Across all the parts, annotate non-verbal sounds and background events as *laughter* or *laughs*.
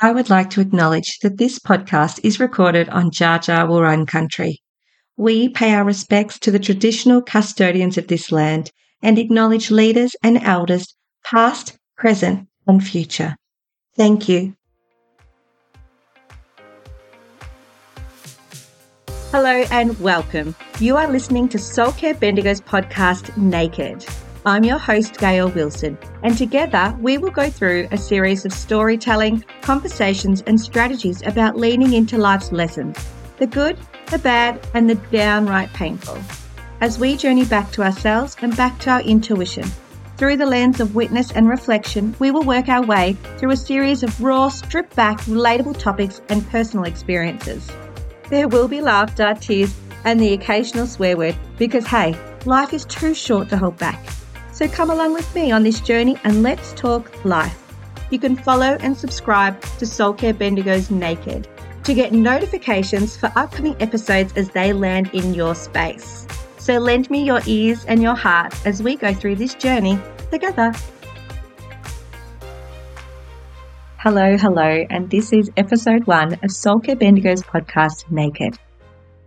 I would like to acknowledge that this podcast is recorded on Dja Dja Wurrung country. We pay our respects to the traditional custodians of this land and acknowledge leaders and elders past, present, and future. Thank you. Hello and welcome. You are listening to Soul Care Bendigo's podcast, Naked. I'm your host, Gail Wilson, and together we will go through a series of storytelling, conversations, and strategies about leaning into life's lessons the good, the bad, and the downright painful. As we journey back to ourselves and back to our intuition, through the lens of witness and reflection, we will work our way through a series of raw, stripped back, relatable topics and personal experiences. There will be laughter, tears, and the occasional swear word because, hey, life is too short to hold back. So come along with me on this journey and let's talk life. You can follow and subscribe to Soul Care Bendigo's Naked to get notifications for upcoming episodes as they land in your space. So lend me your ears and your heart as we go through this journey together. Hello, hello, and this is episode one of Soul Care Bendigo's podcast, Naked.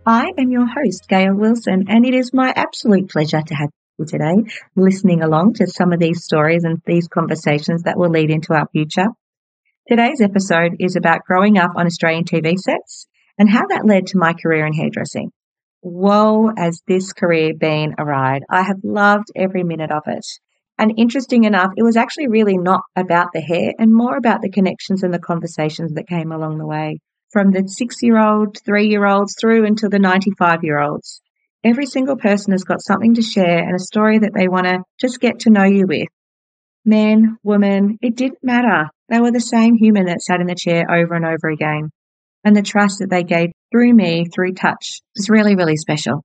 I am your host, Gail Wilson, and it is my absolute pleasure to have today, listening along to some of these stories and these conversations that will lead into our future. Today's episode is about growing up on Australian TV sets and how that led to my career in hairdressing. Whoa, has this career been a ride? I have loved every minute of it. And interesting enough, it was actually really not about the hair and more about the connections and the conversations that came along the way from the six year old, three year olds through until the 95 year olds. Every single person has got something to share and a story that they want to just get to know you with. Man, woman, it didn't matter. They were the same human that sat in the chair over and over again. And the trust that they gave through me, through touch, was really, really special.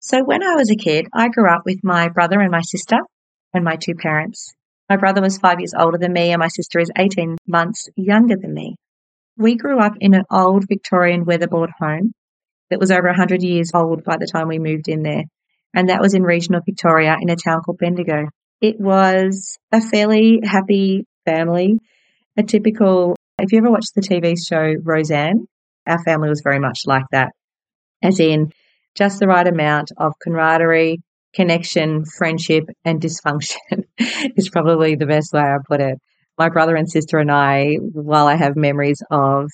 So when I was a kid, I grew up with my brother and my sister and my two parents. My brother was five years older than me and my sister is 18 months younger than me. We grew up in an old Victorian weatherboard home that was over 100 years old by the time we moved in there. And that was in regional Victoria in a town called Bendigo. It was a fairly happy family, a typical, if you ever watched the TV show Roseanne, our family was very much like that, as in just the right amount of camaraderie, connection, friendship, and dysfunction *laughs* is probably the best way I put it. My brother and sister and I, while I have memories of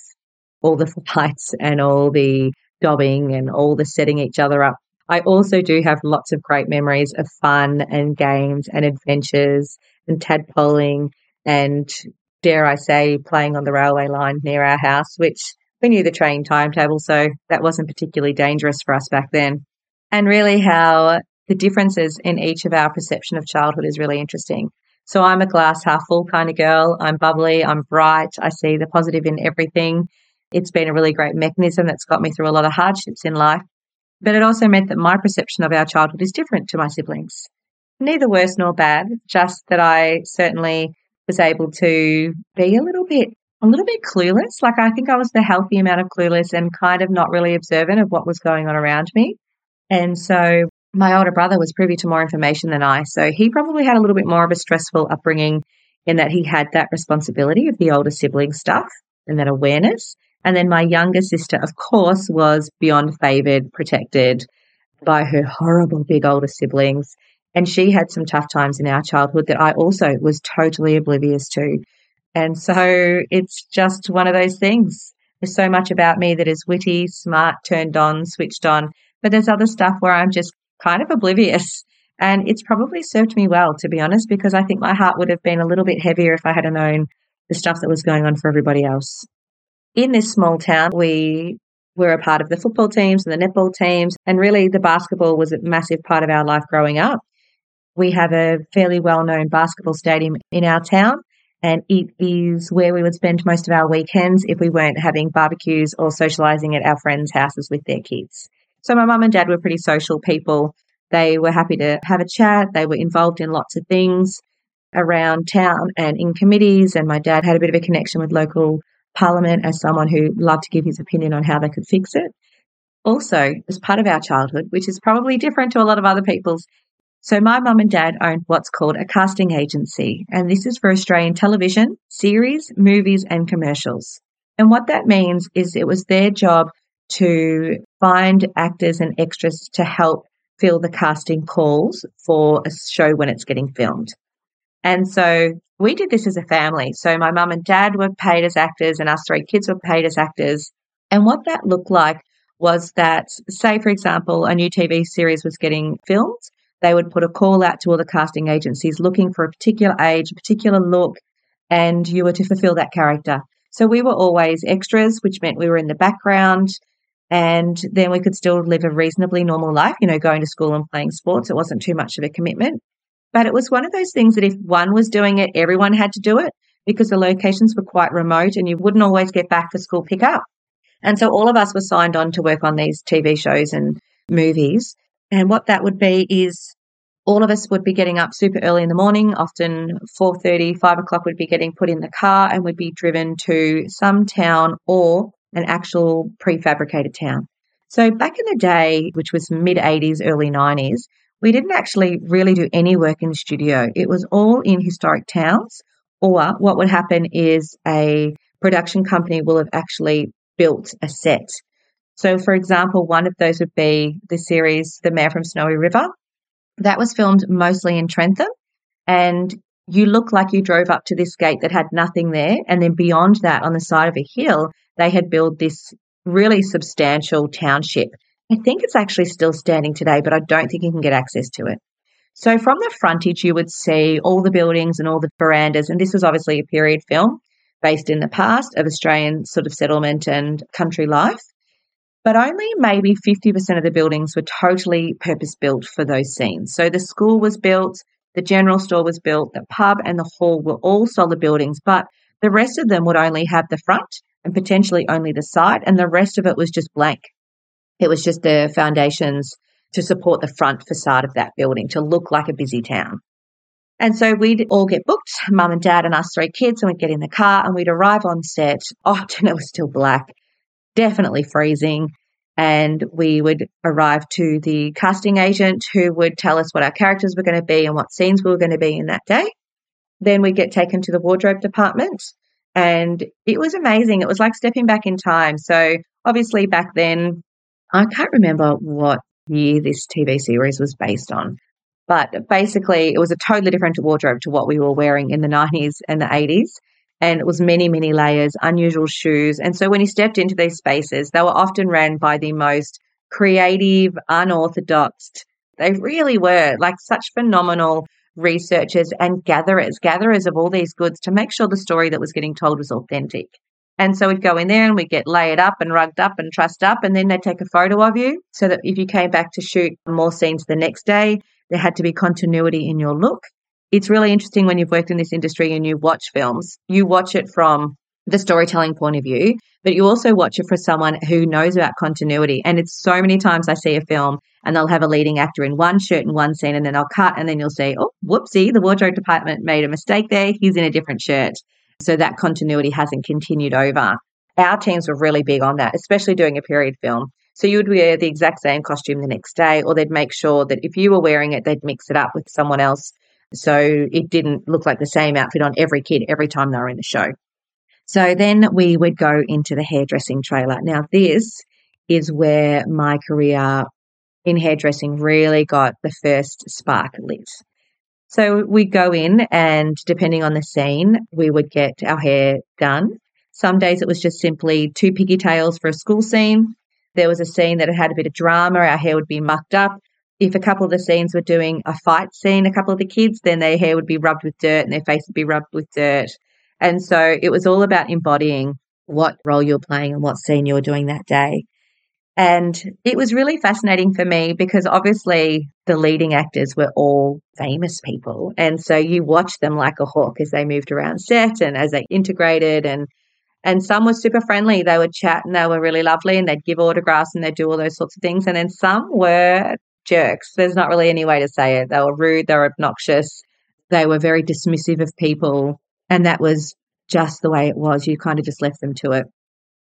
all the *laughs* fights and all the dobbing and all the setting each other up. I also do have lots of great memories of fun and games and adventures and tadpoling and dare I say playing on the railway line near our house, which we knew the train timetable, so that wasn't particularly dangerous for us back then. And really how the differences in each of our perception of childhood is really interesting. So I'm a glass half full kind of girl. I'm bubbly, I'm bright, I see the positive in everything. It's been a really great mechanism that's got me through a lot of hardships in life. But it also meant that my perception of our childhood is different to my siblings. Neither worse nor bad, just that I certainly was able to be a little bit a little bit clueless. Like I think I was the healthy amount of clueless and kind of not really observant of what was going on around me. And so my older brother was privy to more information than I. So he probably had a little bit more of a stressful upbringing in that he had that responsibility of the older sibling stuff and that awareness. And then my younger sister, of course, was beyond favored, protected by her horrible big older siblings. And she had some tough times in our childhood that I also was totally oblivious to. And so it's just one of those things. There's so much about me that is witty, smart, turned on, switched on. But there's other stuff where I'm just kind of oblivious. And it's probably served me well, to be honest, because I think my heart would have been a little bit heavier if I had known the stuff that was going on for everybody else in this small town, we were a part of the football teams and the netball teams, and really the basketball was a massive part of our life growing up. We have a fairly well known basketball stadium in our town, and it is where we would spend most of our weekends if we weren't having barbecues or socializing at our friends' houses with their kids. So my mum and dad were pretty social people. They were happy to have a chat. They were involved in lots of things around town and in committees. And my dad had a bit of a connection with local Parliament as someone who loved to give his opinion on how they could fix it. Also, as part of our childhood, which is probably different to a lot of other people's. So, my mum and dad owned what's called a casting agency, and this is for Australian television, series, movies, and commercials. And what that means is it was their job to find actors and extras to help fill the casting calls for a show when it's getting filmed. And so we did this as a family. So my mum and dad were paid as actors and us three kids were paid as actors. And what that looked like was that, say, for example, a new TV series was getting filmed. They would put a call out to all the casting agencies looking for a particular age, a particular look, and you were to fulfill that character. So we were always extras, which meant we were in the background and then we could still live a reasonably normal life, you know, going to school and playing sports. It wasn't too much of a commitment. But it was one of those things that if one was doing it, everyone had to do it because the locations were quite remote and you wouldn't always get back for school pickup. And so all of us were signed on to work on these TV shows and movies. And what that would be is all of us would be getting up super early in the morning, often 4.30, 5 o'clock would be getting put in the car and would be driven to some town or an actual prefabricated town. So back in the day, which was mid 80s, early 90s, we didn't actually really do any work in the studio. It was all in historic towns, or what would happen is a production company will have actually built a set. So, for example, one of those would be the series The Man from Snowy River. That was filmed mostly in Trentham, and you look like you drove up to this gate that had nothing there. And then beyond that, on the side of a hill, they had built this really substantial township. I think it's actually still standing today, but I don't think you can get access to it. So from the frontage, you would see all the buildings and all the verandas. And this was obviously a period film based in the past of Australian sort of settlement and country life. But only maybe 50% of the buildings were totally purpose built for those scenes. So the school was built, the general store was built, the pub and the hall were all solid buildings, but the rest of them would only have the front and potentially only the side, and the rest of it was just blank. It was just the foundations to support the front facade of that building to look like a busy town. And so we'd all get booked, mum and dad and us three kids, and we'd get in the car and we'd arrive on set. Oh, *laughs* Often it was still black, definitely freezing. And we would arrive to the casting agent who would tell us what our characters were going to be and what scenes we were going to be in that day. Then we'd get taken to the wardrobe department and it was amazing. It was like stepping back in time. So obviously back then, I can't remember what year this TV series was based on, but basically it was a totally different wardrobe to what we were wearing in the 90s and the 80s. And it was many, many layers, unusual shoes. And so when you stepped into these spaces, they were often ran by the most creative, unorthodox. They really were like such phenomenal researchers and gatherers, gatherers of all these goods to make sure the story that was getting told was authentic. And so we'd go in there and we'd get layered up and rugged up and trussed up, and then they'd take a photo of you so that if you came back to shoot more scenes the next day, there had to be continuity in your look. It's really interesting when you've worked in this industry and you watch films, you watch it from the storytelling point of view, but you also watch it for someone who knows about continuity. And it's so many times I see a film and they'll have a leading actor in one shirt in one scene and then they'll cut and then you'll say, oh, whoopsie, the wardrobe department made a mistake there. He's in a different shirt. So that continuity hasn't continued over. Our teams were really big on that, especially doing a period film. So you would wear the exact same costume the next day, or they'd make sure that if you were wearing it, they'd mix it up with someone else. So it didn't look like the same outfit on every kid every time they were in the show. So then we would go into the hairdressing trailer. Now, this is where my career in hairdressing really got the first spark lit. So we'd go in and depending on the scene, we would get our hair done. Some days it was just simply two pigtails for a school scene. There was a scene that had a bit of drama, our hair would be mucked up. If a couple of the scenes were doing a fight scene, a couple of the kids, then their hair would be rubbed with dirt and their face would be rubbed with dirt. And so it was all about embodying what role you're playing and what scene you're doing that day. And it was really fascinating for me because obviously the leading actors were all famous people. And so you watched them like a hawk as they moved around set and as they integrated and and some were super friendly. They would chat and they were really lovely and they'd give autographs and they'd do all those sorts of things. And then some were jerks. There's not really any way to say it. They were rude, they were obnoxious, they were very dismissive of people. And that was just the way it was. You kind of just left them to it.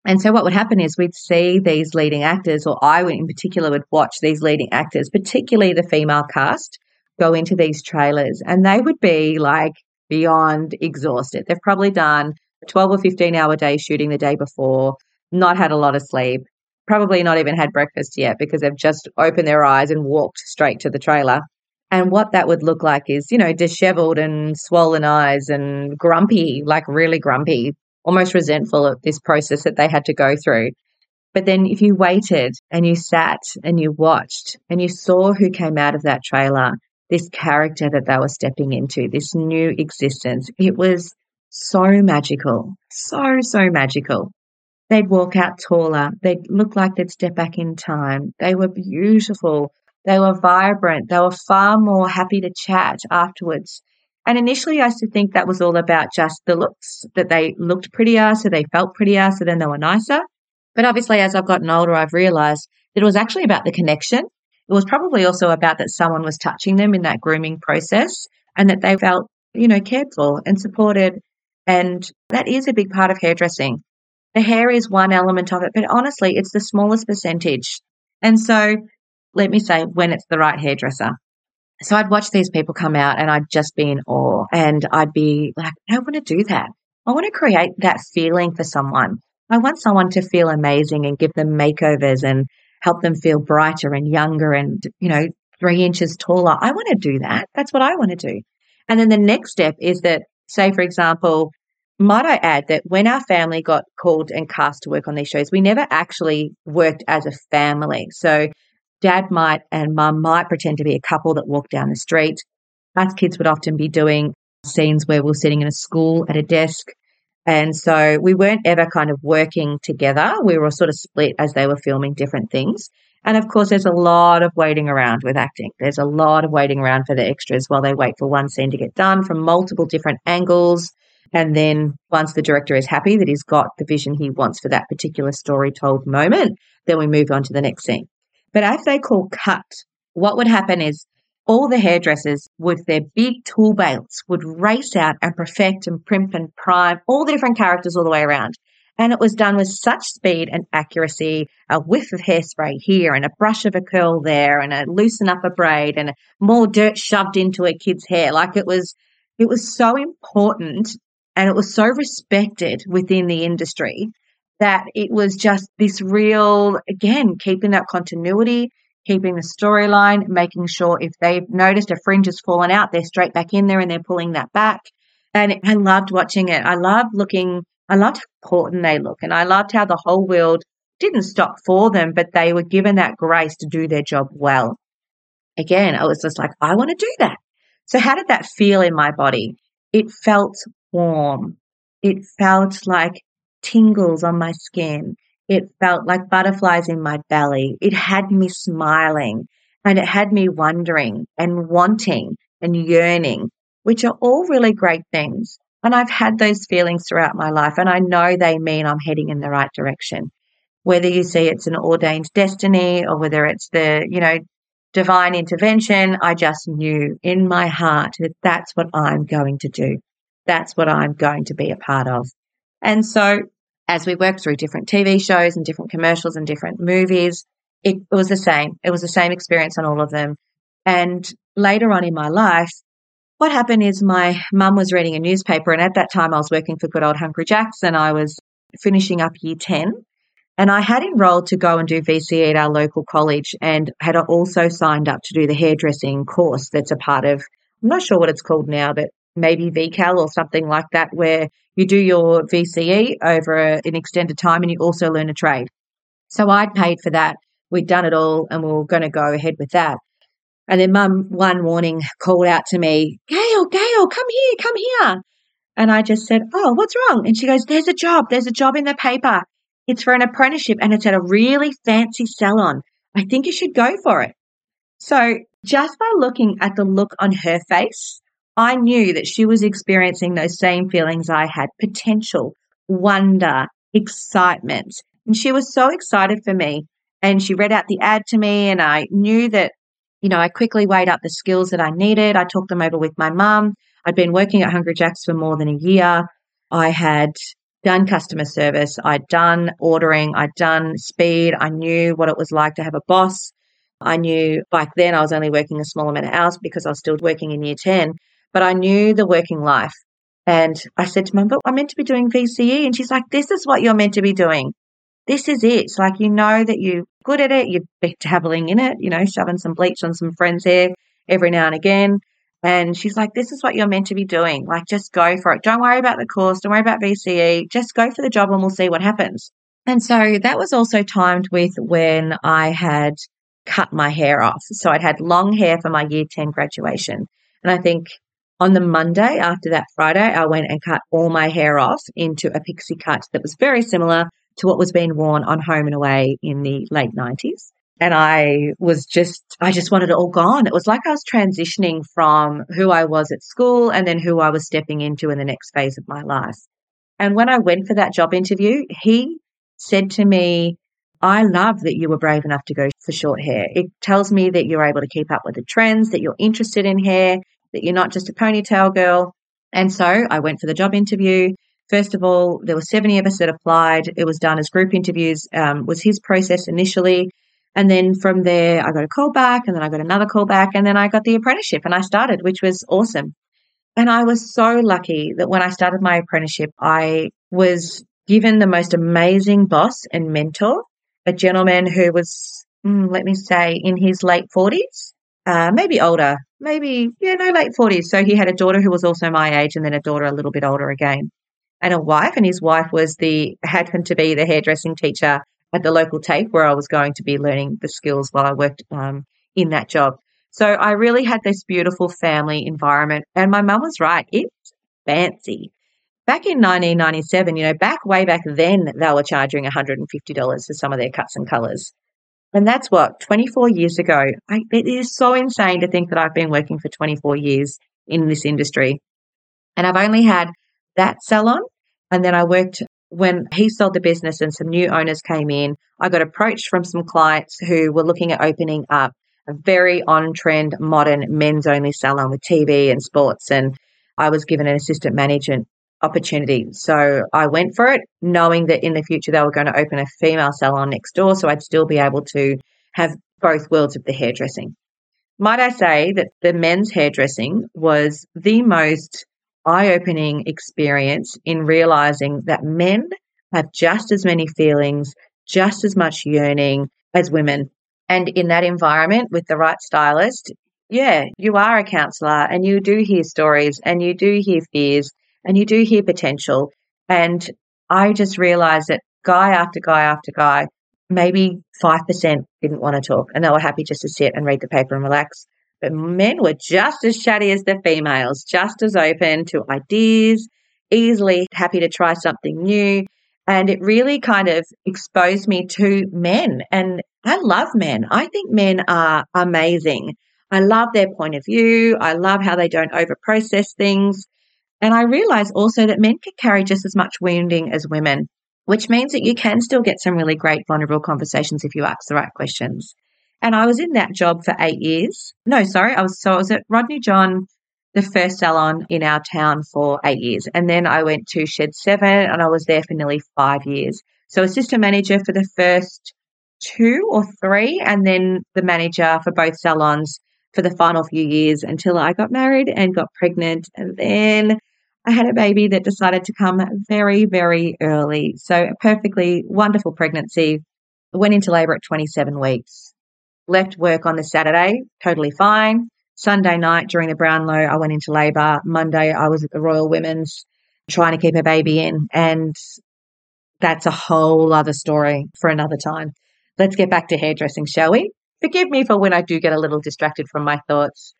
And so what would happen is we'd see these leading actors, or I in particular would watch these leading actors, particularly the female cast, go into these trailers and they would be like beyond exhausted. They've probably done a 12 or 15 hour day shooting the day before, not had a lot of sleep, probably not even had breakfast yet because they've just opened their eyes and walked straight to the trailer. And what that would look like is, you know, disheveled and swollen eyes and grumpy, like really grumpy, almost resentful of this process that they had to go through. But then if you waited and you sat and you watched and you saw who came out of that trailer, this character that they were stepping into, this new existence, it was so magical, so, so magical. They'd walk out taller. They'd look like they'd step back in time. They were beautiful. They were vibrant. They were far more happy to chat afterwards. And initially, I used to think that was all about just the looks, that they looked prettier, so they felt prettier, so then they were nicer. But obviously, as I've gotten older, I've realized that it was actually about the connection. It was probably also about that someone was touching them in that grooming process and that they felt, you know, cared for and supported. And that is a big part of hairdressing. The hair is one element of it, but honestly, it's the smallest percentage. And so let me say when it's the right hairdresser. So I'd watch these people come out and I'd just be in awe and I'd be like, I want to do that. I want to create that feeling for someone. I want someone to feel amazing and give them makeovers and help them feel brighter and younger and, you know, three inches taller. I want to do that. That's what I want to do. And then the next step is that, say, for example, might I add that when our family got called and cast to work on these shows, we never actually worked as a family. So dad might and mum might pretend to be a couple that walk down the street. Us kids would often be doing scenes where we're sitting in a school at a desk. And so we weren't ever kind of working together. We were sort of split as they were filming different things. And of course, there's a lot of waiting around with acting. There's a lot of waiting around for the extras while they wait for one scene to get done from multiple different angles. And then once the director is happy that he's got the vision he wants for that particular story told moment, then we move on to the next scene. But as they call cut, what would happen is all the hairdressers with their big tool belts would race out and perfect and primp and prime all the different characters all the way around. And it was done with such speed and accuracy, a whiff of hairspray here and a brush of a curl there and a loosen up a braid and more dirt shoved into a kid's hair. Like it was, it was so important and it was so respected within the industry that it was just this real, again, keeping that continuity, keeping the storyline, making sure if they've noticed a fringe has fallen out, they're straight back in there and they're pulling that back. And I loved watching it. I loved looking, I loved how important they look. And I loved how the whole world didn't stop for them, but they were given that grace to do their job well. Again, I was just like, I want to do that. So how did that feel in my body? It felt warm. It felt like tingles on my skin. It felt like butterflies in my belly. It had me smiling and it had me wondering and wanting and yearning, which are all really great things. And I've had those feelings throughout my life and I know they mean I'm heading in the right direction. Whether you see it's an ordained destiny or whether it's the, you know, divine intervention, I just knew in my heart that that's what I'm going to do. That's what I'm going to be a part of. And so as we worked through different TV shows and different commercials and different movies, it, it was the same. It was the same experience on all of them. And later on in my life, what happened is my mum was reading a newspaper, and at that time I was working for good old Hungry Jacks, and I was finishing up year 10. And I had enrolled to go and do VCE at our local college and had also signed up to do the hairdressing course that's a part of, I'm not sure what it's called now, but maybe VCAL or something like that, where you do your VCE over a, an extended time and you also learn a trade. So I'd paid for that. We'd done it all and we were going to go ahead with that. And then mum one morning called out to me, Gail, Gail, come here, come here. And I just said, Oh, what's wrong? And she goes, There's a job. There's a job in the paper. It's for an apprenticeship and it's at a really fancy salon. I think you should go for it. So just by looking at the look on her face, I knew that she was experiencing those same feelings I had potential, wonder, excitement. And she was so excited for me. And she read out the ad to me, and I knew that, you know, I quickly weighed up the skills that I needed. I talked them over with my mum. I'd been working at Hungry Jacks for more than a year. I had done customer service, I'd done ordering, I'd done speed. I knew what it was like to have a boss. I knew back then I was only working a small amount of hours because I was still working in year 10 but I knew the working life. And I said to mum, but I'm meant to be doing VCE. And she's like, this is what you're meant to be doing. This is it. It's like, you know that you're good at it. You're dabbling in it, you know, shoving some bleach on some friends' hair every now and again. And she's like, this is what you're meant to be doing. Like, just go for it. Don't worry about the course. Don't worry about VCE. Just go for the job and we'll see what happens. And so that was also timed with when I had cut my hair off. So I'd had long hair for my year 10 graduation. And I think on the Monday after that Friday, I went and cut all my hair off into a pixie cut that was very similar to what was being worn on Home and Away in the late 90s. And I was just, I just wanted it all gone. It was like I was transitioning from who I was at school and then who I was stepping into in the next phase of my life. And when I went for that job interview, he said to me, I love that you were brave enough to go for short hair. It tells me that you're able to keep up with the trends, that you're interested in hair, that you're not just a ponytail girl. And so I went for the job interview. First of all, there were 70 of us that applied. It was done as group interviews, um, was his process initially. And then from there, I got a call back and then I got another call back and then I got the apprenticeship and I started, which was awesome. And I was so lucky that when I started my apprenticeship, I was given the most amazing boss and mentor, a gentleman who was, mm, let me say, in his late 40s, uh, maybe older, maybe, yeah, no, late 40s. So he had a daughter who was also my age and then a daughter a little bit older again and a wife. And his wife was the, happened to be the hairdressing teacher at the local TAFE where I was going to be learning the skills while I worked um, in that job. So I really had this beautiful family environment. And my mum was right. It's fancy. Back in 1997, you know, back way back then, they were charging $150 for some of their cuts and colors. And that's what, 24 years ago. I, it is so insane to think that I've been working for 24 years in this industry. And I've only had that salon. And then I worked when he sold the business and some new owners came in. I got approached from some clients who were looking at opening up a very on trend, modern men's only salon with TV and sports. And I was given an assistant management opportunity. So I went for it, knowing that in the future they were going to open a female salon next door. So I'd still be able to have both worlds of the hairdressing. Might I say that the men's hairdressing was the most eye opening experience in realizing that men have just as many feelings, just as much yearning as women. And in that environment with the right stylist, yeah, you are a counselor and you do hear stories and you do hear fears and you do hear potential. And I just realized that guy after guy after guy, maybe 5% didn't want to talk and they were happy just to sit and read the paper and relax. But men were just as chatty as the females, just as open to ideas, easily happy to try something new. And it really kind of exposed me to men. And I love men. I think men are amazing. I love their point of view. I love how they don't over process things. And I realize also that men can carry just as much wounding as women, which means that you can still get some really great vulnerable conversations if you ask the right questions. And I was in that job for eight years. No, sorry, I was so I was at Rodney John, the first salon in our town for eight years. And then I went to Shed Seven and I was there for nearly five years. So assistant manager for the first two or three, and then the manager for both salons for the final few years until I got married and got pregnant. And then I had a baby that decided to come very, very early. So a perfectly wonderful pregnancy. Went into labor at 27 weeks left work on the Saturday, totally fine. Sunday night during the Brownlow, I went into labour. Monday, I was at the Royal Women's trying to keep a baby in. And that's a whole other story for another time. Let's get back to hairdressing, shall we? Forgive me for when I do get a little distracted from my thoughts.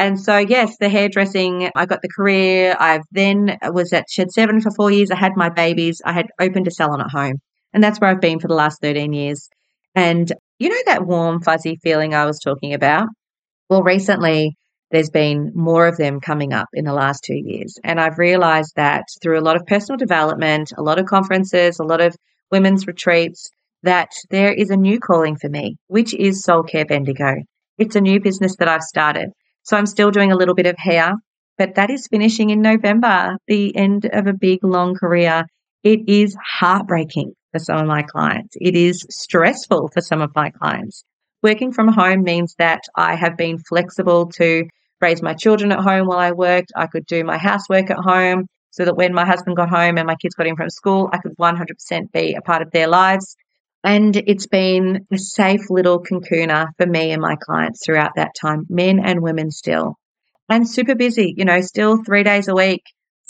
And so, yes, the hairdressing, I got the career. I then was at Shed 7 for four years. I had my babies. I had opened a salon at home. And that's where I've been for the last 13 years. And you know that warm, fuzzy feeling I was talking about? Well, recently there's been more of them coming up in the last two years. And I've realized that through a lot of personal development, a lot of conferences, a lot of women's retreats, that there is a new calling for me, which is Soul Care Bendigo. It's a new business that I've started. So I'm still doing a little bit of hair, but that is finishing in November, the end of a big, long career. It is heartbreaking for some of my clients. It is stressful for some of my clients. Working from home means that I have been flexible to raise my children at home while I worked. I could do my housework at home. so that when my husband got home and my kids got in from school, I could 100% be a part of their lives. And it's been a safe little cocooner for me and my clients throughout that time, men and women still. I'm super busy, you know, still three days a week,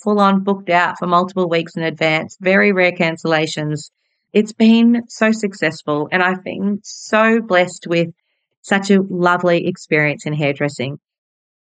full on booked out for multiple weeks in advance, very rare cancellations. It's been so successful and I've been so blessed with such a lovely experience in hairdressing.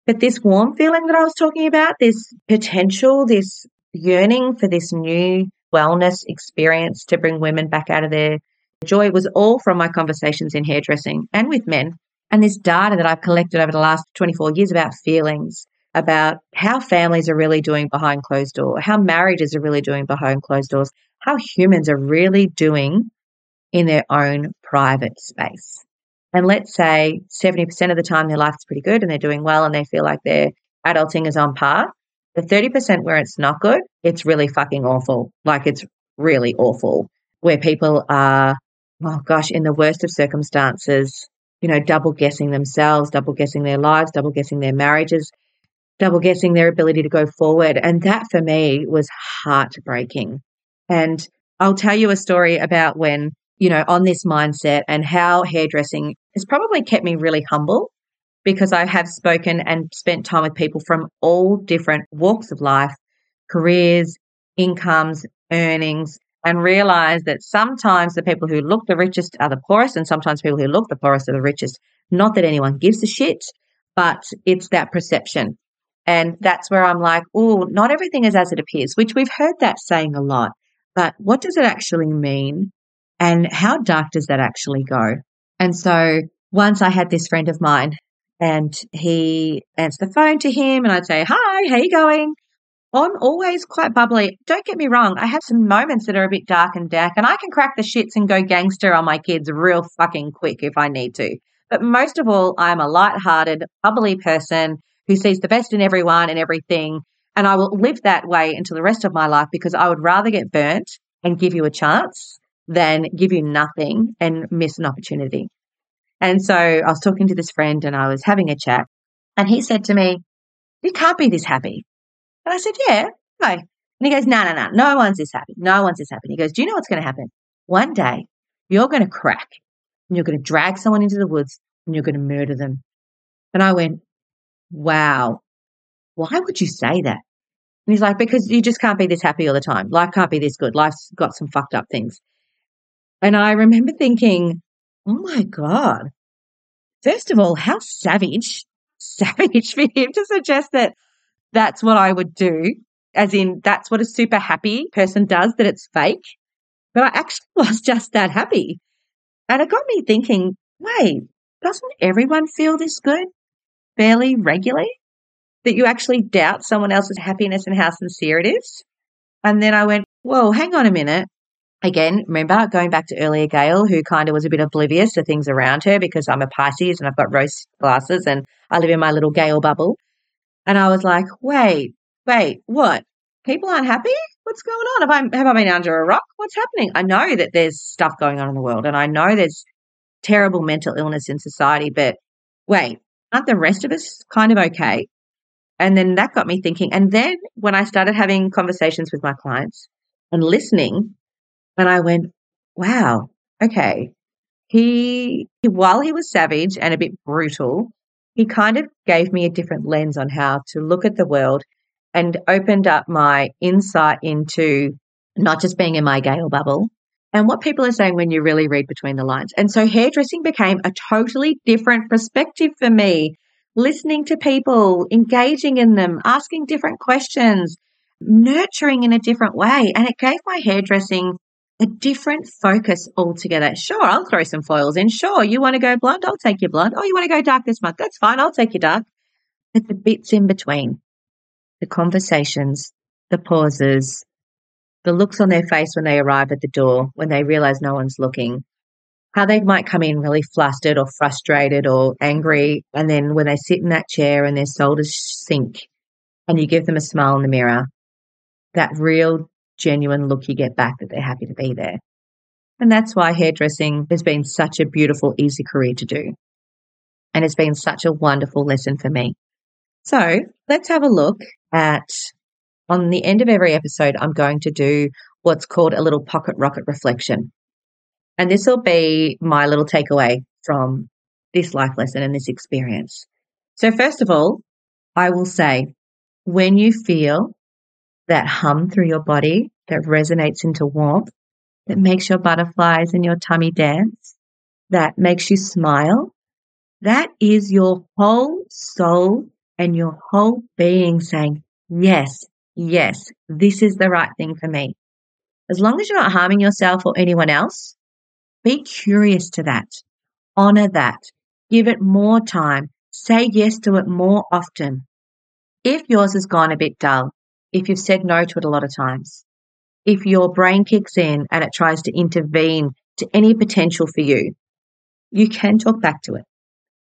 But this warm feeling that I was talking about, this potential, this yearning for this new wellness experience to bring women back out of their joy was all from my conversations in hairdressing and with men. And this data that I've collected over the last 24 years about feelings, about how families are really doing behind closed doors, how marriages are really doing behind closed doors, how humans are really doing in their own private space. And let's say 70% of the time their life is pretty good and they're doing well and they feel like their adulting is on par. The 30% where it's not good, it's really fucking awful. Like it's really awful where people are, oh gosh, in the worst of circumstances, you know, double guessing themselves, double guessing their lives, double guessing their marriages, double guessing their ability to go forward. And that for me was heartbreaking. And I'll tell you a story about when you know, on this mindset and how hairdressing has probably kept me really humble because I have spoken and spent time with people from all different walks of life, careers, incomes, earnings, and realize that sometimes the people who look the richest are the poorest, and sometimes people who look the poorest are the richest. Not that anyone gives a shit, but it's that perception. And that's where I'm like, oh, not everything is as it appears, which we've heard that saying a lot. But what does it actually mean? And how dark does that actually go? And so once I had this friend of mine and he answered the phone to him and I'd say, Hi, how you going? I'm always quite bubbly. Don't get me wrong. I have some moments that are a bit dark and dark and I can crack the shits and go gangster on my kids real fucking quick if I need to. But most of all, I'm a light-hearted, bubbly person who sees the best in everyone and everything. And I will live that way until the rest of my life because I would rather get burnt and give you a chance than give you nothing and miss an opportunity. And so I was talking to this friend and I was having a chat and he said to me, you can't be this happy. And I said, yeah, no. And he goes, no, no, no, no one's this happy. No one's this happy. He goes, do you know what's going to happen? One day you're going to crack and you're going to drag someone into the woods and you're going to murder them. And I went, wow, why would you say that? And he's like, because you just can't be this happy all the time. Life can't be this good. Life's got some fucked up things. And I remember thinking, oh my God, first of all, how savage, *laughs* savage for him to suggest that that's what I would do, as in that's what a super happy person does, that it's fake. But I actually *laughs* was just that happy. And it got me thinking, wait, doesn't everyone feel this good fairly regularly? That you actually doubt someone else's happiness and how sincere it is? And then I went, whoa, hang on a minute again, remember going back to earlier, Gail, who kind of was a bit oblivious to things around her because I'm a Pisces and I've got rose glasses and I live in my little Gail bubble. And I was like, wait, wait, what? People aren't happy? What's going on? Have I, have I been under a rock? What's happening? I know that there's stuff going on in the world and I know there's terrible mental illness in society, but wait, aren't the rest of us kind of okay? And then that got me thinking. And then when I started having conversations with my clients and listening and I went, wow, okay. He, while he was savage and a bit brutal, he kind of gave me a different lens on how to look at the world and opened up my insight into not just being in my Gail bubble and what people are saying when you really read between the lines. And so hairdressing became a totally different perspective for me. Listening to people, engaging in them, asking different questions, nurturing in a different way. And it gave my hairdressing a different focus altogether. Sure, I'll throw some foils in. Sure, you want to go blonde? I'll take your blonde. Oh, you want to go dark this month? That's fine. I'll take your dark. But the bits in between, the conversations, the pauses, the looks on their face when they arrive at the door, when they realize no one's looking, how they might come in really flustered or frustrated or angry. And then when they sit in that chair and their shoulders sink and you give them a smile in the mirror, that real genuine look you get back that they're happy to be there. And that's why hairdressing has been such a beautiful, easy career to do. And it's been such a wonderful lesson for me. So let's have a look at on the end of every episode, I'm going to do what's called a little pocket rocket reflection. And this will be my little takeaway from this life lesson and this experience. So, first of all, I will say when you feel that hum through your body that resonates into warmth, that makes your butterflies in your tummy dance, that makes you smile, that is your whole soul and your whole being saying, yes, yes, this is the right thing for me. As long as you're not harming yourself or anyone else, be curious to that. Honor that. Give it more time. Say yes to it more often. If yours has gone a bit dull, if you've said no to it a lot of times, if your brain kicks in and it tries to intervene to any potential for you, you can talk back to it.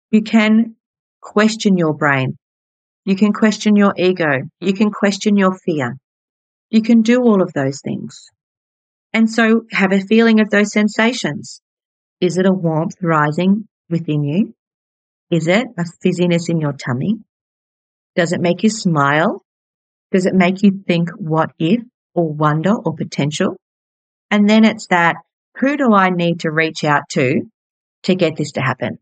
You can question your brain. You can question your ego. You can question your fear. You can do all of those things. And so have a feeling of those sensations. Is it a warmth rising within you? Is it a fizziness in your tummy? Does it make you smile? Does it make you think what if or wonder or potential? And then it's that who do I need to reach out to to get this to happen?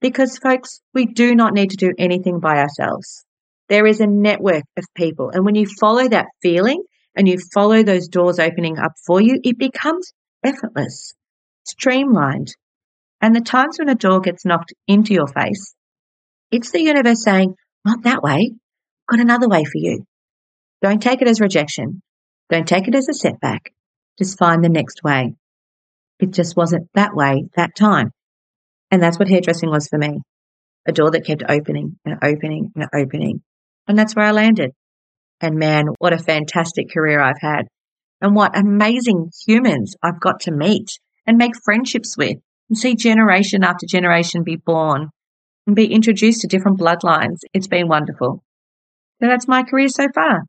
Because folks, we do not need to do anything by ourselves. There is a network of people. And when you follow that feeling and you follow those doors opening up for you, it becomes effortless, streamlined. And the times when a door gets knocked into your face, it's the universe saying, not that way. Got another way for you. Don't take it as rejection. Don't take it as a setback. Just find the next way. It just wasn't that way that time. And that's what hairdressing was for me. A door that kept opening and opening and opening. And that's where I landed. And man, what a fantastic career I've had. And what amazing humans I've got to meet and make friendships with and see generation after generation be born and be introduced to different bloodlines. It's been wonderful. So that's my career so far.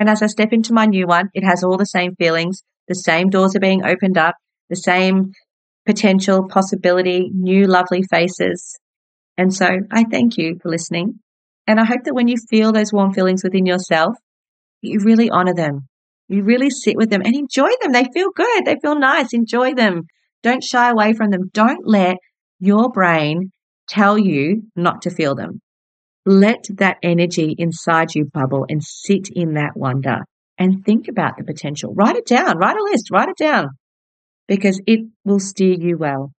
And as I step into my new one, it has all the same feelings. The same doors are being opened up, the same potential, possibility, new lovely faces. And so I thank you for listening. And I hope that when you feel those warm feelings within yourself, you really honor them. You really sit with them and enjoy them. They feel good. They feel nice. Enjoy them. Don't shy away from them. Don't let your brain tell you not to feel them. Let that energy inside you bubble and sit in that wonder and think about the potential. Write it down, write a list, write it down because it will steer you well.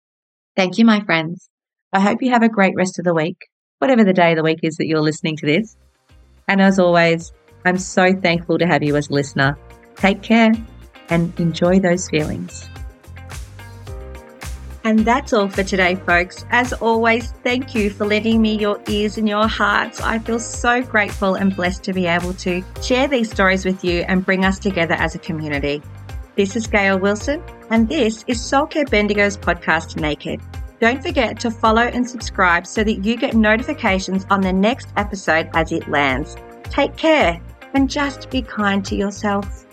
Thank you, my friends. I hope you have a great rest of the week, whatever the day of the week is that you're listening to this. And as always, I'm so thankful to have you as a listener. Take care and enjoy those feelings. And that's all for today, folks. As always, thank you for lending me your ears and your hearts. I feel so grateful and blessed to be able to share these stories with you and bring us together as a community. This is Gail Wilson, and this is Soul Care Bendigo's podcast, Naked. Don't forget to follow and subscribe so that you get notifications on the next episode as it lands. Take care and just be kind to yourself.